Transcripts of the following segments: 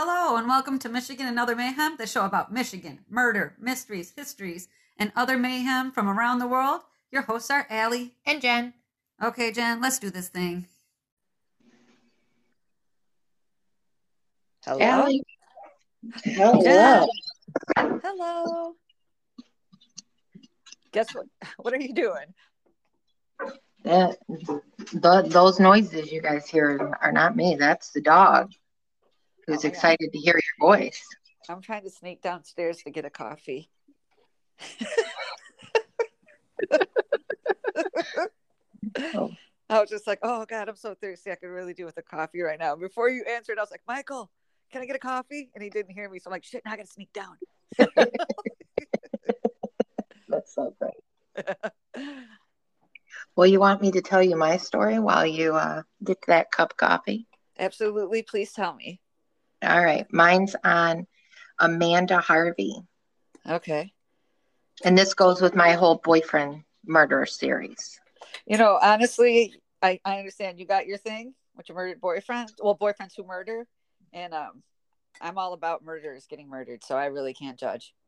Hello, and welcome to Michigan and Other Mayhem, the show about Michigan, murder, mysteries, histories, and other mayhem from around the world. Your hosts are Allie. And Jen. Okay, Jen, let's do this thing. Hello. Allie. Jen. Hello. Guess what? What are you doing? That, the, those noises you guys hear are not me. That's the dog who's Oh, yeah. excited to hear your voice. I'm trying to sneak downstairs to get a coffee. Oh. I was just like, oh God, I'm so thirsty. I could really do with a coffee right now. Before you answered, I was like, Michael, can I get a coffee? And he didn't hear me. So I'm like, shit, now I gotta sneak down. That's so great. Well, you want me to tell you my story while you uh, get that cup of coffee? Absolutely. Please tell me. All right. Mine's on Amanda Harvey. Okay. And this goes with my whole boyfriend murder series. You know, honestly, I, I understand you got your thing with your murdered boyfriend. Well, boyfriends who murder. And um I'm all about murderers getting murdered, so I really can't judge.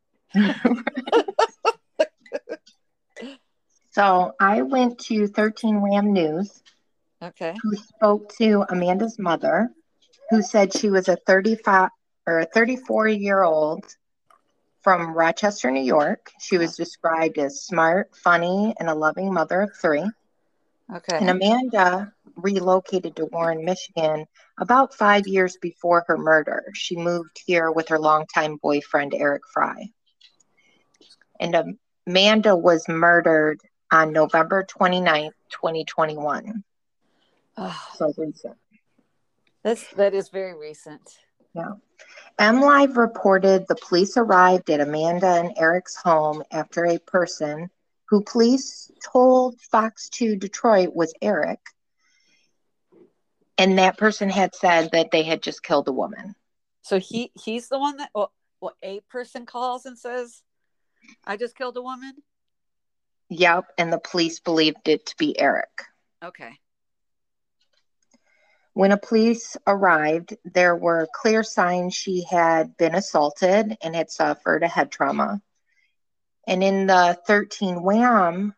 So I went to 13 Wham News, Okay. who spoke to Amanda's mother, who said she was a 35 or a 34 year old from Rochester, New York. She was described as smart, funny, and a loving mother of three. Okay. And Amanda relocated to Warren, Michigan about five years before her murder. She moved here with her longtime boyfriend, Eric Fry. And Amanda was murdered on November 29th, 2021. Oh, So recent. That's that is very recent. Yeah. MLive reported the police arrived at Amanda and Eric's home after a person who police told Fox 2 Detroit was Eric. And that person had said that they had just killed a woman. So he he's the one that well, well a person calls and says, "I just killed a woman." Yep. And the police believed it to be Eric. Okay. When a police arrived, there were clear signs she had been assaulted and had suffered a head trauma. And in the 13 Wham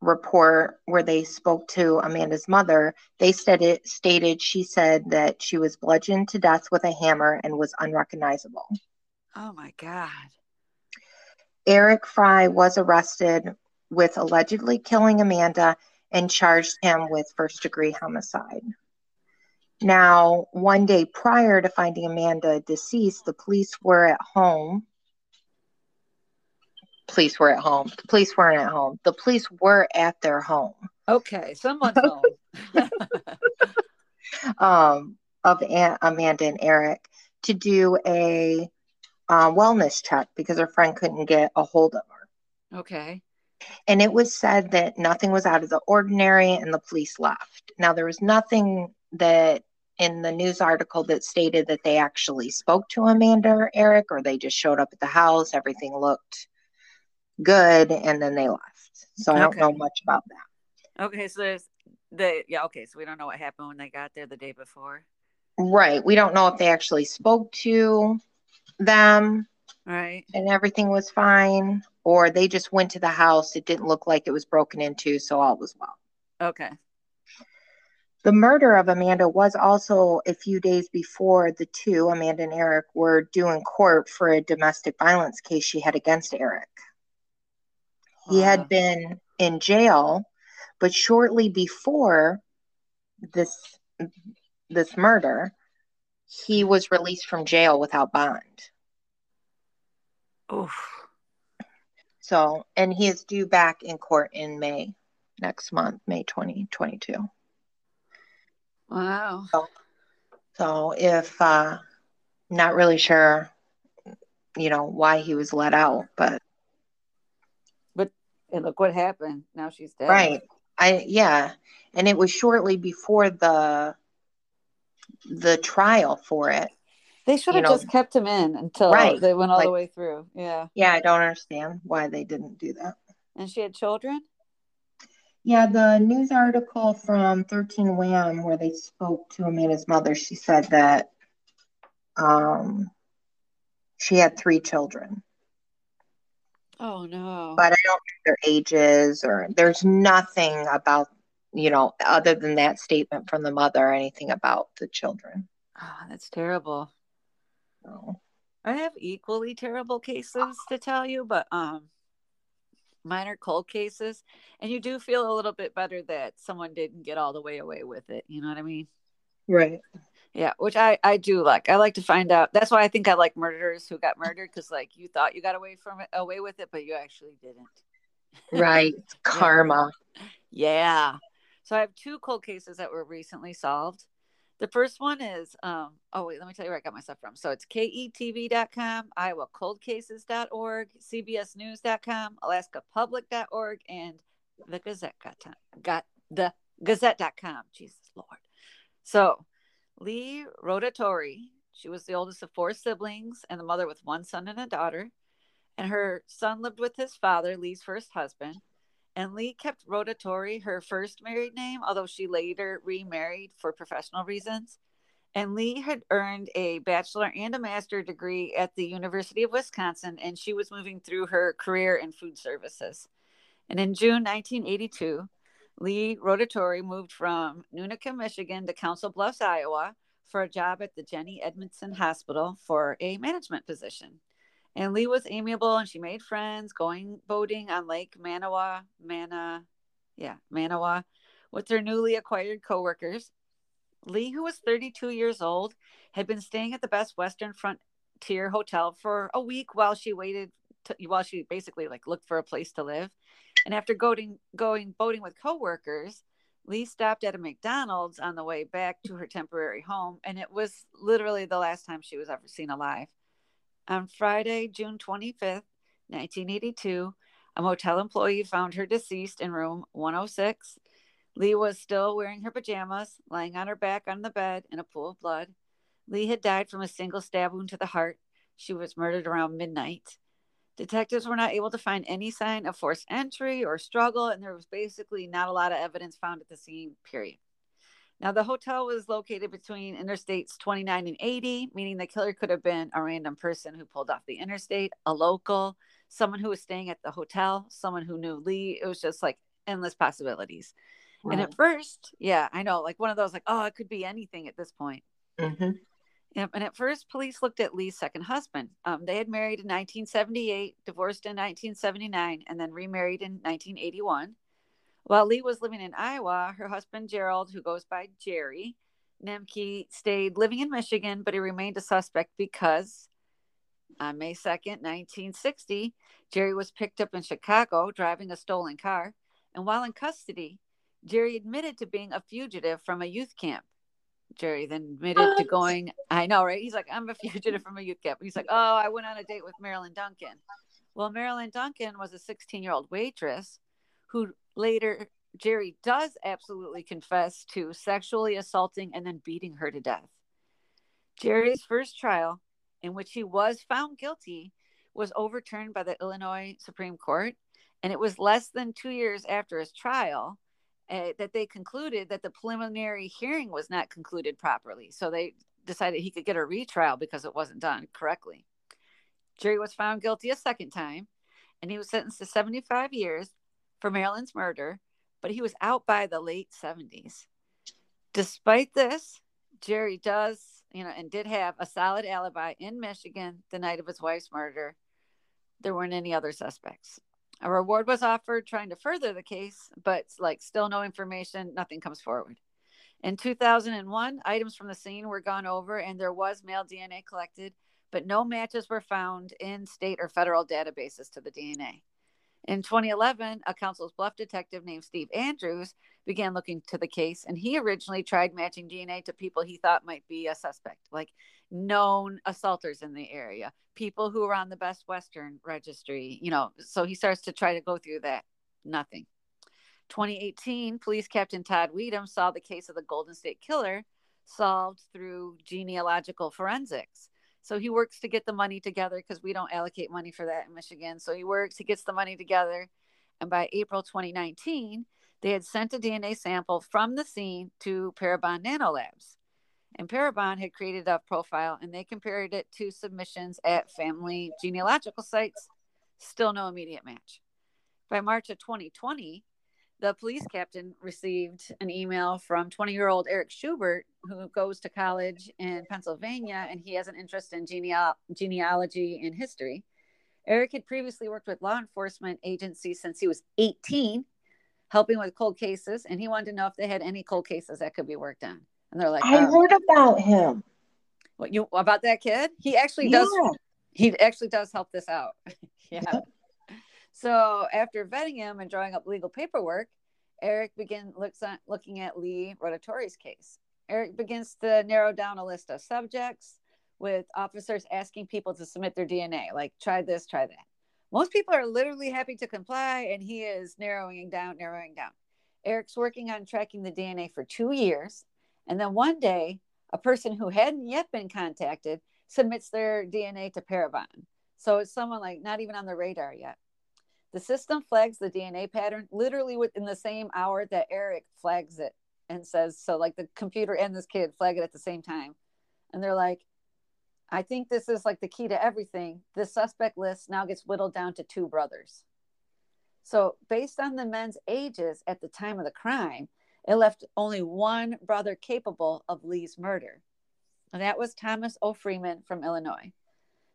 report, where they spoke to Amanda's mother, they said it stated she said that she was bludgeoned to death with a hammer and was unrecognizable. Oh my god. Eric Fry was arrested with allegedly killing Amanda and charged him with first degree homicide. Now, one day prior to finding Amanda deceased, the police were at home. Police were at home. The police weren't at home. The police were at their home Okay, someone's home. um, of A- Amanda and Eric to do a uh, wellness check because her friend couldn't get a hold of her. okay. and it was said that nothing was out of the ordinary and the police left. Now, there was nothing that in the news article that stated that they actually spoke to Amanda or Eric or they just showed up at the house, everything looked good, and then they left. So I don't Okay. know much about that. Okay, so there's the yeah, okay, so we don't know what happened when they got there the day before. Right. We don't know if they actually spoke to them Right. and everything was fine or they just went to the house. It didn't look like it was broken into, so all was well. Okay. The murder of Amanda was also a few days before the two, Amanda and Eric, were due in court for a domestic violence case she had against Eric. He had been in jail, but shortly before this this murder, he was released from jail without bond. Oof. So, and he is due back in court in May next month, May 2022. Wow. So if uh not really sure, you know, why he was let out, but but And look what happened. Now she's dead. right. I yeah. And it was shortly before the the trial for it. They should You have know- just kept him in until Right. they went all the way through. Yeah. Yeah, I don't understand why they didn't do that. And she had children? Yeah, the news article from 13 Wham where they spoke to Amanda's mother, she said that Um, she had three children, Oh no. but I don't know their ages or there's nothing about, you know, other than that statement from the mother, anything about the children. oh, that's terrible. So, I have equally terrible cases to tell you, but um mine are cold cases. And you do feel a little bit better that someone didn't get all the way away with it. You know what I mean? right. Yeah, which I I do like. I like to find out. That's why I think I like murderers who got murdered because like you thought you got away from it, away with it, but you actually didn't. Right. Karma. Yeah. So I have two cold cases that were recently solved. The first one is um oh wait, let me tell you where I got my stuff from. So it's ketv.com, iowacoldcases.org, cbsnews.com, alaskapublic.org, and the gazette got the gazette.com. Jesus Lord. So Lee Rotatori, she was the oldest of four siblings and the mother with one son and a daughter. And her son lived with his father, Lee's first husband. And Lee kept Rotatori her first married name, although she later remarried for professional reasons. And Lee had earned a bachelor and a master degree at the University of Wisconsin, and she was moving through her career in food services. And in June 1982, Lee Rotatori moved from Nunica, Michigan to Council Bluffs, Iowa for a job at the Jennie Edmundson Hospital for a management position. And Lee was amiable and she made friends going boating on Lake Manawa, Mana, yeah, Manawa with her newly acquired coworkers. Lee, who was 32 years old, had been staying at the Best Western Frontier Hotel for a week while she waited to, while she basically like looked for a place to live. And after going going boating with coworkers, Lee stopped at a McDonald's on the way back to her temporary home, and it was literally the last time she was ever seen alive. On Friday, June 25th, 1982, a motel employee found her deceased in room 106. Lee was still wearing her pajamas, lying on her back on the bed in a pool of blood. Lee had died from a single stab wound to the heart. She was murdered around midnight. Detectives were not able to find any sign of forced entry or struggle, and there was basically not a lot of evidence found at the scene, period. Now, the hotel was located between interstates 29 and 80, meaning the killer could have been a random person who pulled off the interstate, a local, someone who was staying at the hotel, someone who knew Lee. It was just like endless possibilities. And at first, yeah, I know, like one of those, like, oh, it could be anything at this point. hmm Yep. And at first, police looked at Lee's second husband. Um, they had married in 1978, divorced in 1979, and then remarried in 1981. While Lee was living in Iowa, her husband Gerald, who goes by Jerry Nemke, stayed living in Michigan, but he remained a suspect because on May 2nd, 1960, Jerry was picked up in Chicago driving a stolen car. And while in custody, Jerry admitted to being a fugitive from a youth camp. Jerry then admitted to going, I know, right? He's like, I'm a fugitive from a youth camp. He's like, oh, I went on a date with Marilyn Duncan. Well, Marilyn Duncan was a 16 year old waitress who later Jerry does absolutely confess to sexually assaulting and then beating her to death. Jerry's first trial, in which he was found guilty, was overturned by the Illinois Supreme Court. And it was less than two years after his trial uh, that they concluded that the preliminary hearing was not concluded properly. So they decided he could get a retrial because it wasn't done correctly. Jerry was found guilty a second time, and he was sentenced to 75 years for Marilyn's murder, but he was out by the late 70s. Despite this, Jerry does, you know, and did have a solid alibi in Michigan the night of his wife's murder. There weren't any other suspects. A reward was offered trying to further the case, but like still no information, nothing comes forward. In 2001, items from the scene were gone over and there was male DNA collected, but no matches were found in state or federal databases to the DNA. In 2011, a Council's Bluff detective named Steve Andrews began looking to the case, and he originally tried matching DNA to people he thought might be a suspect, like known assaulters in the area, people who were on the Best Western registry, you know. So he starts to try to go through that. Nothing. 2018, police captain Todd Weddum saw the case of the Golden State Killer solved through genealogical forensics. So he works to get the money together because we don't allocate money for that in Michigan. So he works, he gets the money together. And by April 2019, they had sent a DNA sample from the scene to Parabon Nanolabs. And Parabon had created a profile and they compared it to submissions at family genealogical sites. Still no immediate match. By March of 2020, the police captain received an email from 20 year old Eric Schubert, who goes to college in Pennsylvania and he has an interest in geneal- genealogy and history. Eric had previously worked with law enforcement agencies since he was 18, helping with cold cases, and he wanted to know if they had any cold cases that could be worked on. And they're like, I um, heard about him. what you about that kid? He actually does Yeah. he actually does help this out. yeah. So after vetting him and drawing up legal paperwork, Eric begin looks at looking at Lee Rotatori's case. Eric begins to narrow down a list of subjects with officers asking people to submit their DNA, like try this, try that. Most people are literally happy to comply, and he is narrowing down, narrowing down. Eric's working on tracking the DNA for two years. And then one day, a person who hadn't yet been contacted submits their DNA to Parabon. So it's someone like not even on the radar yet. The system flags the DNA pattern literally within the same hour that Eric flags it and says, so like the computer and this kid flag it at the same time. And they're like, I think this is like the key to everything. The suspect list now gets whittled down to two brothers. So, based on the men's ages at the time of the crime, it left only one brother capable of Lee's murder. And that was Thomas O. Freeman from Illinois.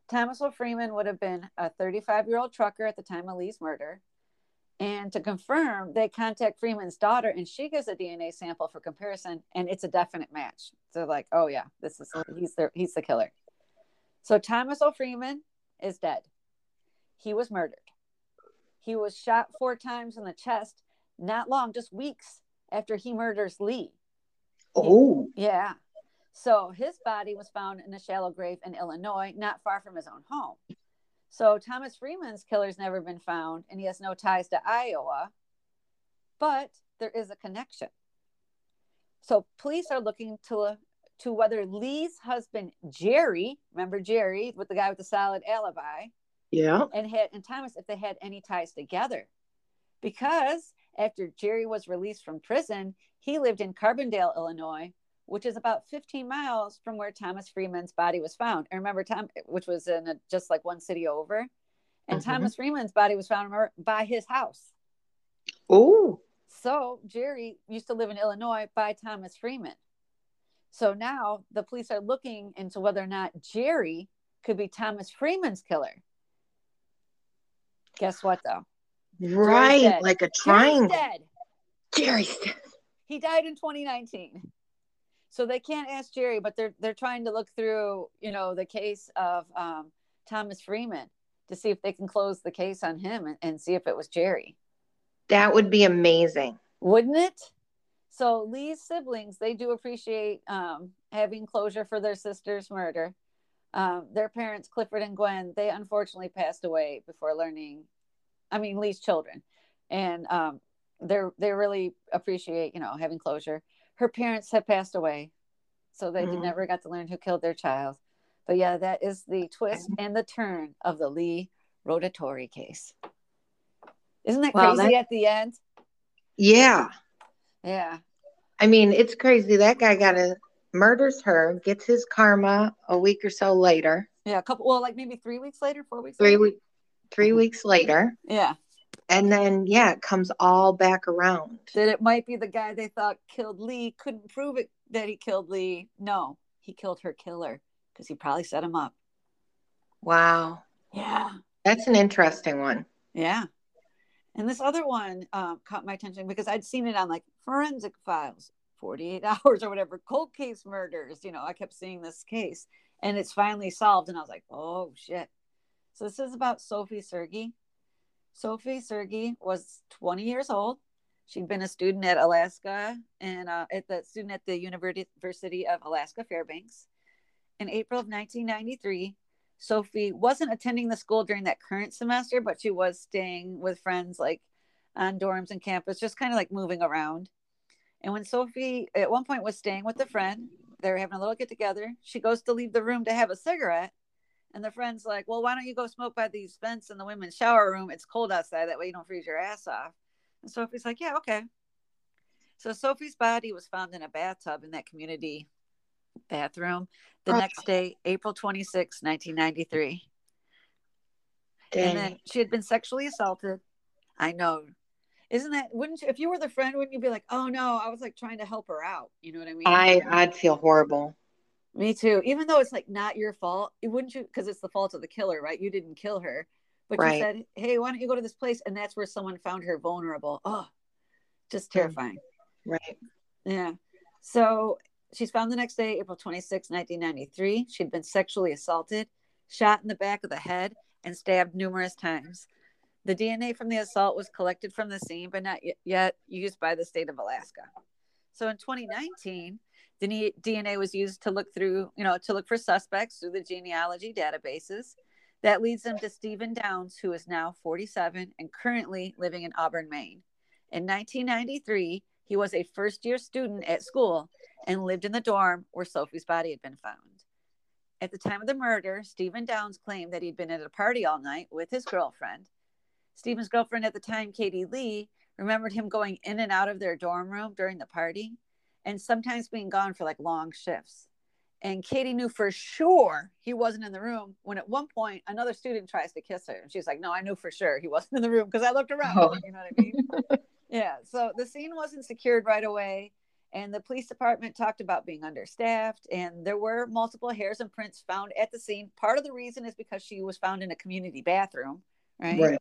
Thomas O. Freeman would have been a 35 year old trucker at the time of Lee's murder. And to confirm, they contact Freeman's daughter and she gives a DNA sample for comparison, and it's a definite match. So, like, oh, yeah, this is he's the, he's the killer. So, Thomas O. Freeman is dead. He was murdered. He was shot four times in the chest, not long, just weeks after he murders Lee. Oh, Yeah. So his body was found in a shallow grave in Illinois, not far from his own home. So Thomas Freeman's killer's never been found, and he has no ties to Iowa, but there is a connection. So police are looking to to whether Lee's husband Jerry, remember Jerry with the guy with the solid alibi, yeah. and had and Thomas if they had any ties together. Because after Jerry was released from prison, he lived in Carbondale, Illinois, which is about 15 miles from where Thomas Freeman's body was found. And remember, Tom, which was in a, just like one city over, and Mhm. Thomas Freeman's body was found by his house. Oh, So Jerry used to live in Illinois by Thomas Freeman. So now the police are looking into whether or not Jerry could be Thomas Freeman's killer. Guess what, though? right. Like a Jerry's triangle. dead. Jerry's dead. He died in 2019. So they can't ask Jerry, but they're they're trying to look through, you know, the case of um, Thomas Freeman to see if they can close the case on him and, and see if it was Jerry. That would be amazing. wouldn't it? So Lee's siblings, they do appreciate um, having closure for their sister's murder. Um, their parents, Clifford and Gwen, they unfortunately passed away before learning. I mean, Lee's children, and um, they're they really appreciate you know having closure. Her parents have passed away, so they Mhm. never got to learn who killed their child. But yeah, that is the twist and the turn of the Lee Rotatori case. Isn't that Wow, crazy that- at the end? Yeah. Yeah. I mean, it's crazy. That guy got a murders her, gets his karma a week or so later. Yeah, a couple. Well, like maybe three weeks later, four weeks. Three later? week, three weeks later, Yeah, and then yeah, it comes all back around. that it might be the guy they thought killed Lee. Couldn't prove it that he killed Lee. No, he killed her killer because he probably set him up. Wow, Yeah, that's an interesting one. yeah. And this other one um, caught my attention because I'd seen it on like forensic files, 48 hours or whatever, cold case murders. You know, I kept seeing this case and it's finally solved. And I was like, oh shit. So this is about Sophie Sergie. Sophie Sergie was 20 years old. She'd been a student at Alaska and uh, at the student at the University of Alaska Fairbanks. In April of 1993, Sophie wasn't attending the school during that current semester, but she was staying with friends like on dorms and campus, just kind of like moving around. And when Sophie at one point was staying with a friend, they were having a little get together. She goes to leave the room to have a cigarette. And the friend's like, Well, why don't you go smoke by these vents in the women's shower room? It's cold outside. That way you don't freeze your ass off. And Sophie's like, Yeah, okay. So Sophie's body was found in a bathtub in that community bathroom the Oh. next day, April 26, 1993. Dang. And then she had been sexually assaulted. I know. Isn't that, wouldn't you, if you were the friend, wouldn't you be like, oh no, I was like trying to help her out? You know what I mean? I I'd feel horrible. Me too. Even though it's like not your fault, it wouldn't you? Because it's the fault of the killer, right? You didn't kill her, but Right. you said, "Hey, why don't you go to this place?" And that's where someone found her vulnerable. Oh, just terrifying. Right. Yeah. So she's found the next day, April 26, 1993. She'd been sexually assaulted, shot in the back of the head, and stabbed numerous times. The DNA from the assault was collected from the scene, but not yet used by the state of Alaska. So in 2019, the DNA was used to look through, you know, to look for suspects through the genealogy databases. That leads them to Stephen Downs, who is now 47 and currently living in Auburn, Maine. In 1993, he was a first year student at school and lived in the dorm where Sophie's body had been found. At the time of the murder, Stephen Downs claimed that he'd been at a party all night with his girlfriend. Stephen's girlfriend at the time, Katie Lee, remembered him going in and out of their dorm room during the party and sometimes being gone for like long shifts. And Katie knew for sure he wasn't in the room when at one point another student tries to kiss her. And she's like, No, I knew for sure he wasn't in the room because I looked around. Oh. You know what I mean? yeah. So the scene wasn't secured right away. And the police department talked about being understaffed. And there were multiple hairs and prints found at the scene. Part of the reason is because she was found in a community bathroom. Right. Right.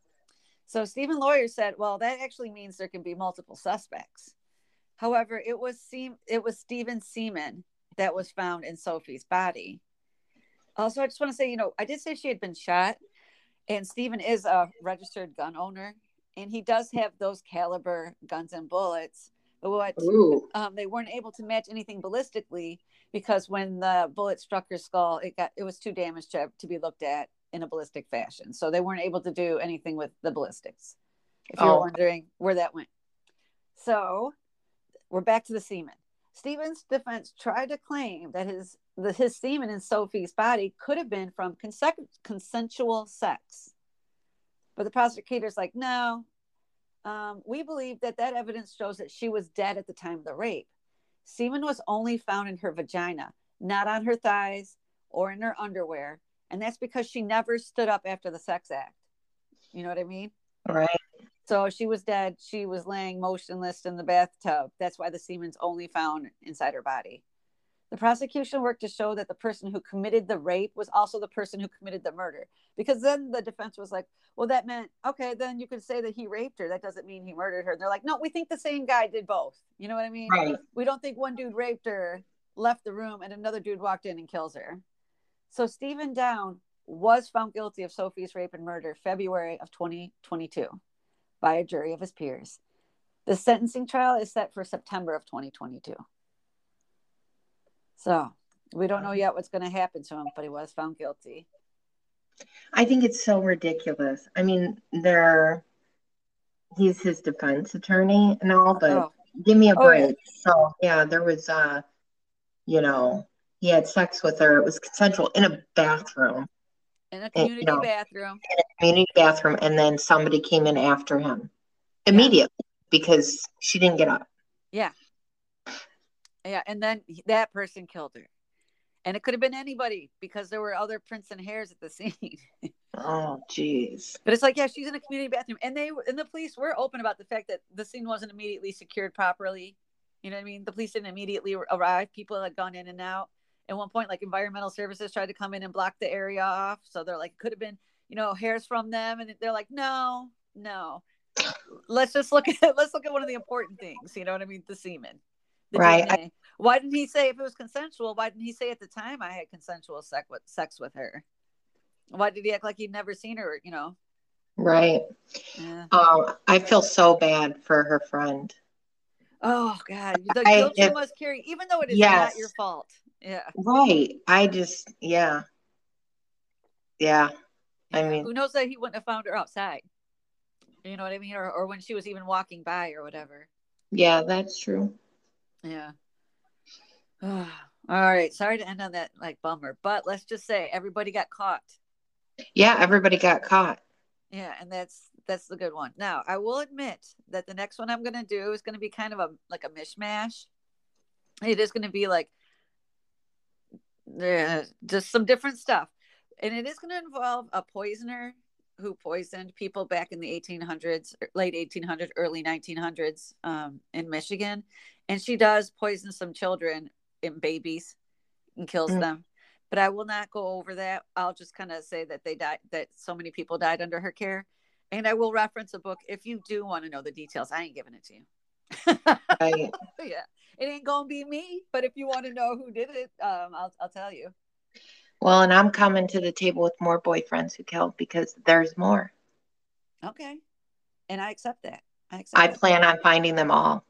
So Stephen Lawyer said, well, that actually means there can be multiple suspects. However, it was Seam- it was Stephen Seaman that was found in Sophie's body. Also, I just want to say, you know, I did say she had been shot, and Stephen is a registered gun owner, and he does have those caliber guns and bullets. But what um, they weren't able to match anything ballistically because when the bullet struck her skull, it got it was too damaged to, to be looked at in a ballistic fashion. So they weren't able to do anything with the ballistics. If you're Oh. wondering where that went. So we're back to the semen. Stephen's defense tried to claim that his the, his semen in Sophie's body could have been from consensual sex. But the prosecutor's like, no, um, we believe that that evidence shows that she was dead at the time of the rape. Semen was only found in her vagina, not on her thighs or in her underwear. And that's because she never stood up after the sex act. You know what I mean? Right. So she was dead. She was laying motionless in the bathtub. That's why the semen's only found inside her body. The prosecution worked to show that the person who committed the rape was also the person who committed the murder. Because then the defense was like, well, that meant, okay, then you could say that he raped her. That doesn't mean he murdered her. And they're like, no, we think the same guy did both. You know what I mean? Right. We don't think one dude raped her, left the room, and another dude walked in and kills her. So Stephen Down was found guilty of Sophie's rape and murder February of 2022 by a jury of his peers. The sentencing trial is set for September of 2022. So we don't know yet what's going to happen to him, but he was found guilty. I think it's so ridiculous. I mean, there he's his defense attorney and all, but Oh, give me a Oh, yeah. break. So yeah, there was uh you know, he had sex with her. It was consensual in a bathroom, in a community bathroom. community bathroom, and then somebody came in after him immediately because she didn't get up. Yeah. Yeah. And then that person killed her. And it could have been anybody because there were other prints and hairs at the scene. Oh jeez. But it's like, yeah, she's in a community bathroom, and they and the police were open about the fact that the scene wasn't immediately secured properly. You know what I mean? The police didn't immediately arrive. People had gone in and out. At one point, like environmental services tried to come in and block the area off. So they're like, could have been, you know, hairs from them, and they're like, no, no. Let's just look at let's look at one of the important things. You know what I mean? The semen. The Right. DNA. Why didn't he say if it was consensual? Why didn't he say at the time I had consensual sex with sex with her? Why did he act like he'd never seen her? You know. Right. Yeah. Um, I feel so bad for her friend. Oh God, the I- guilt you if- must carry, even though it is Yes. not your fault. Yeah. Right. I just yeah. Yeah. I mean- who knows that he wouldn't have found her outside? You know what I mean, or or when she was even walking by or whatever. Yeah, that's true. Yeah. All right. Sorry to end on that like bummer, but let's just say everybody got caught. Yeah, everybody got caught. Yeah, and that's that's the good one. Now, I will admit that the next one I'm going to do is going to be kind of a like a mishmash. It is going to be like yeah, just some different stuff. And it is going to involve a poisoner who poisoned people back in the 1800s, late 1800s, early 1900s um, in Michigan. And she does poison some children and babies and kills mm. them. But I will not go over that. I'll just kind of say that they died, that so many people died under her care. And I will reference a book if you do want to know the details. I ain't giving it to you. right. Yeah, it ain't gonna be me. But if you want to know who did it, um, I'll I'll tell you. Well, and I'm coming to the table with more boyfriends who killed because there's more. Okay, and I accept that. I accept. I plan on finding them all.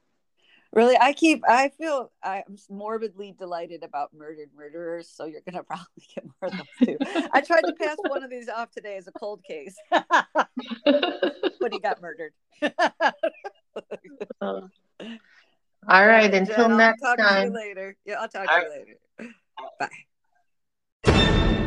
Really, I keep. I feel I'm morbidly delighted about murdered murderers. So you're gonna probably get more of those too. I tried to pass one of these off today as a cold case, but he got murdered all right. Jen, until next time. later. Yeah, I'll talk to you later. Bye.